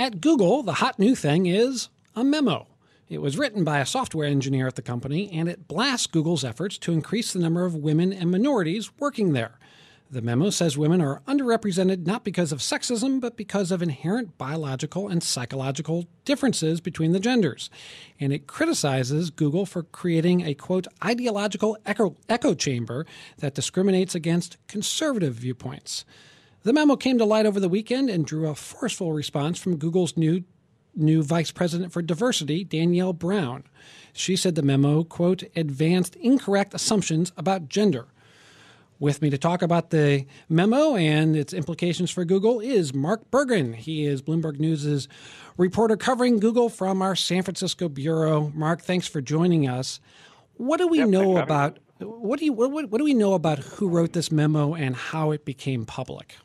At Google, the hot new thing is a memo. It was written by a software engineer at the company, and it blasts Google's efforts to increase the number of women and minorities working there. The memo says women are underrepresented not because of sexism, but because of inherent biological and psychological differences between the genders. And it criticizes Google for creating a quote, ideological echo, echo chamber that discriminates against conservative viewpoints. The memo came to light over the weekend and drew a forceful response from Google's new new vice president for diversity, Danielle Brown. She said the memo, quote, advanced incorrect assumptions about gender. With me to talk about the memo and its implications for Google is Mark Bergen. He is Bloomberg News' reporter covering Google from our San Francisco bureau. Mark, thanks for joining us. What do we yep, know about what do you what, what do we know about who wrote this memo and how it became public?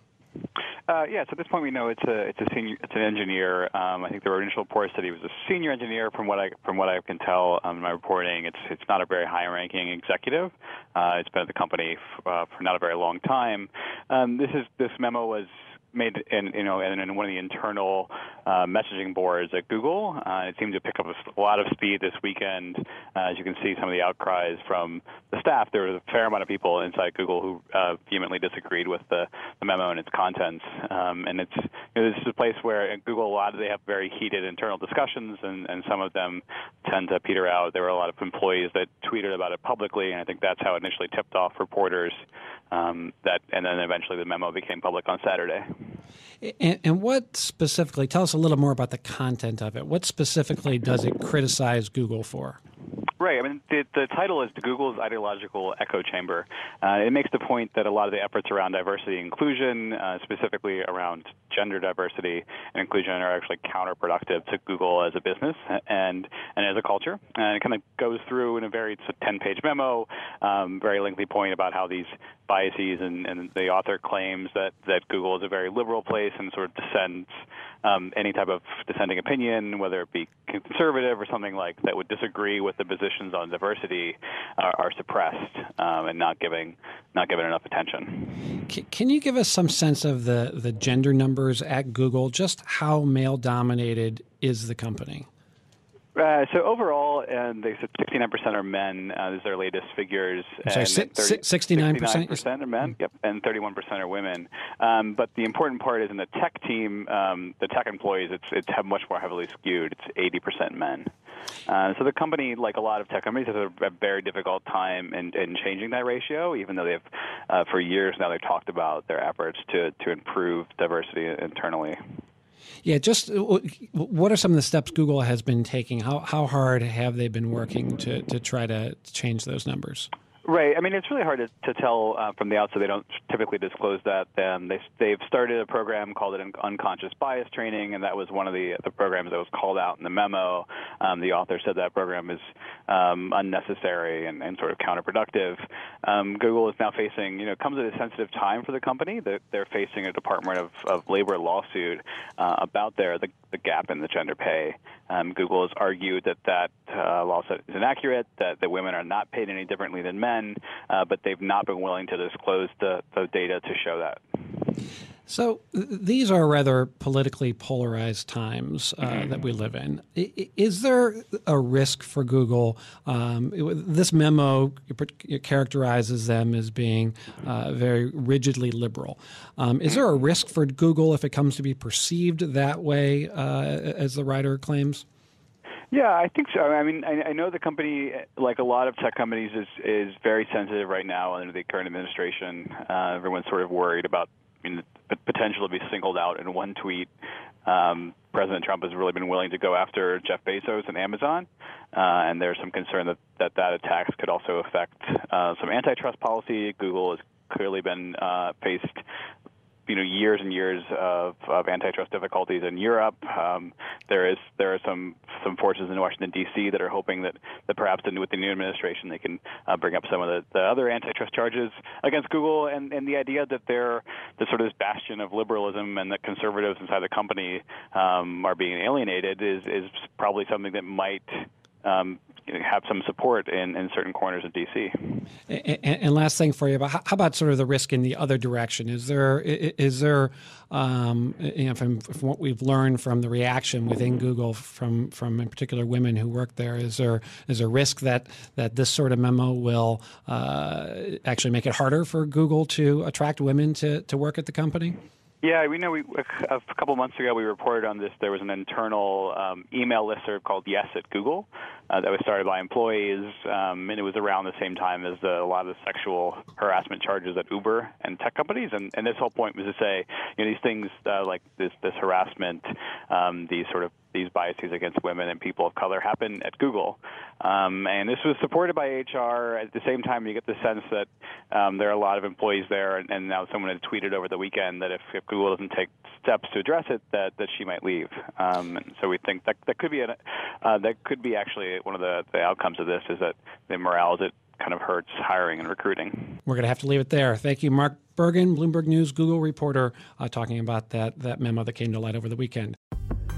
Uh, yeah, so at this point we know it's a it's a senior it's an engineer. Um, I think there were initial reports that he was a senior engineer. From what I from what I can tell um, in my reporting, it's it's not a very high-ranking executive. Uh, it's been at the company f- uh, for not a very long time. Um, this is this memo was made in you know in, in one of the internal uh, messaging boards at Google. Uh, it seemed to pick up a, lot of speed this weekend. Uh, as you can see, some of the outcries from the staff. There was a fair amount of people inside Google who uh, vehemently disagreed with the, the memo and its contents. Um, and it's you know, this is a place where at Google a lot of they have very heated internal discussions, and, and some of them tend to peter out. There were a lot of employees that tweeted about it publicly, and I think that's how it initially tipped off reporters. Um, that and then eventually the memo became public on Saturday. And, and, what specifically? Tell us a little more about the content of it. What specifically does it criticize Google for? Right. I mean, the, the title is Google's ideological echo chamber. Uh, it makes the point that a lot of the efforts around diversity and inclusion, uh, specifically around gender diversity and inclusion, are actually counterproductive to Google as a business and and as a culture. And it kind of goes through in a very 10-page memo, um, very lengthy point about how these biases and, and the author claims that that Google is a very liberal place and sort of dissents um, any type of dissenting opinion, whether it be conservative or something like that would disagree with the positions on diversity, are, are suppressed um, and not giving not given enough attention. Can you give us some sense of the the gender numbers at Google? Just how male dominated is the company? Uh, so overall, and they said 69% are men. Uh, are their latest figures. Sorry, 69%? 69% are men, yep, and 31% are women. Um, but the important part is in the tech team, um, the tech employees, it's, it's much more heavily skewed. It's 80% men. Uh, so the company, like a lot of tech companies, has a, a very difficult time in, in changing that ratio, even though they've, uh, for years now, they've talked about their efforts to, to improve diversity internally. Yeah, just uh, what are some of the steps Google has been taking? How how hard have they been working to to try to change those numbers? Right. I mean, it's really hard to, to tell uh, from the outset. They don't typically disclose that. Um, they, they've started a program called it unconscious bias training, and that was one of the, the programs that was called out in the memo. Um, the author said that program is um, unnecessary and, and, sort of counterproductive. Um, Google is now facing, you know, comes at a sensitive time for the company. They're, they're facing a Department of, of Labor lawsuit uh, about their the, the gap in the gender pay. Um, Google has argued that that uh, lawsuit is inaccurate, that, that women are not paid any differently than men, uh, but they've not been willing to disclose the, the data to show that. So these are rather politically polarized times uh, mm-hmm. that we live in. Is there a risk for Google? Um, this memo characterizes them as being uh, very rigidly liberal. Um, is there a risk for Google if it comes to be perceived that way, uh, as the writer claims? Yeah, I think so. I mean, I, I know the company, like a lot of tech companies, is is very sensitive right now under the current administration. Uh, everyone's sort of worried about I mean, the potential to be singled out in one tweet. Um, President Trump has really been willing to go after Jeff Bezos and Amazon, uh, and there's some concern that that, that attacks could also affect uh, some antitrust policy. Google has clearly been uh, faced you know years and years of, of antitrust difficulties in Europe. Um, there is there are some some forces in Washington D.C. that are hoping that, that perhaps with the new administration they can uh, bring up some of the, the other antitrust charges against Google, and, and the idea that they're the sort of this bastion of liberalism and that conservatives inside the company um, are being alienated is is probably something that might um, have some support in, in certain corners of DC. And, and, last thing for you, about how about sort of the risk in the other direction? Is there is there um, you know from, from, what we've learned from the reaction within Google from from in particular women who work there? Is there is a risk that that this sort of memo will uh, actually make it harder for Google to attract women to to work at the company? Yeah, we know we a couple months ago we reported on this. There was an internal um, email listserv called Yes at Google uh, that was started by employees, um, and it was around the same time as the, a lot of the sexual harassment charges at Uber and tech companies. And, and this whole point was to say, you know, these things uh, like this this harassment, um, these sort of these biases against women and people of color happen at Google. Um, and this was supported by HR. At the same time, you get the sense that um, there are a lot of employees there, and, and now someone had tweeted over the weekend that if, if Google doesn't take steps to address it, that, that she might leave. Um, and so we think that that could be uh, that could be actually one of the, the outcomes of this is that the morale it kind of hurts hiring and recruiting. We're going to have to leave it there. Thank you, Mark Bergen, Bloomberg News Google reporter, uh, talking about that that memo that came to light over the weekend.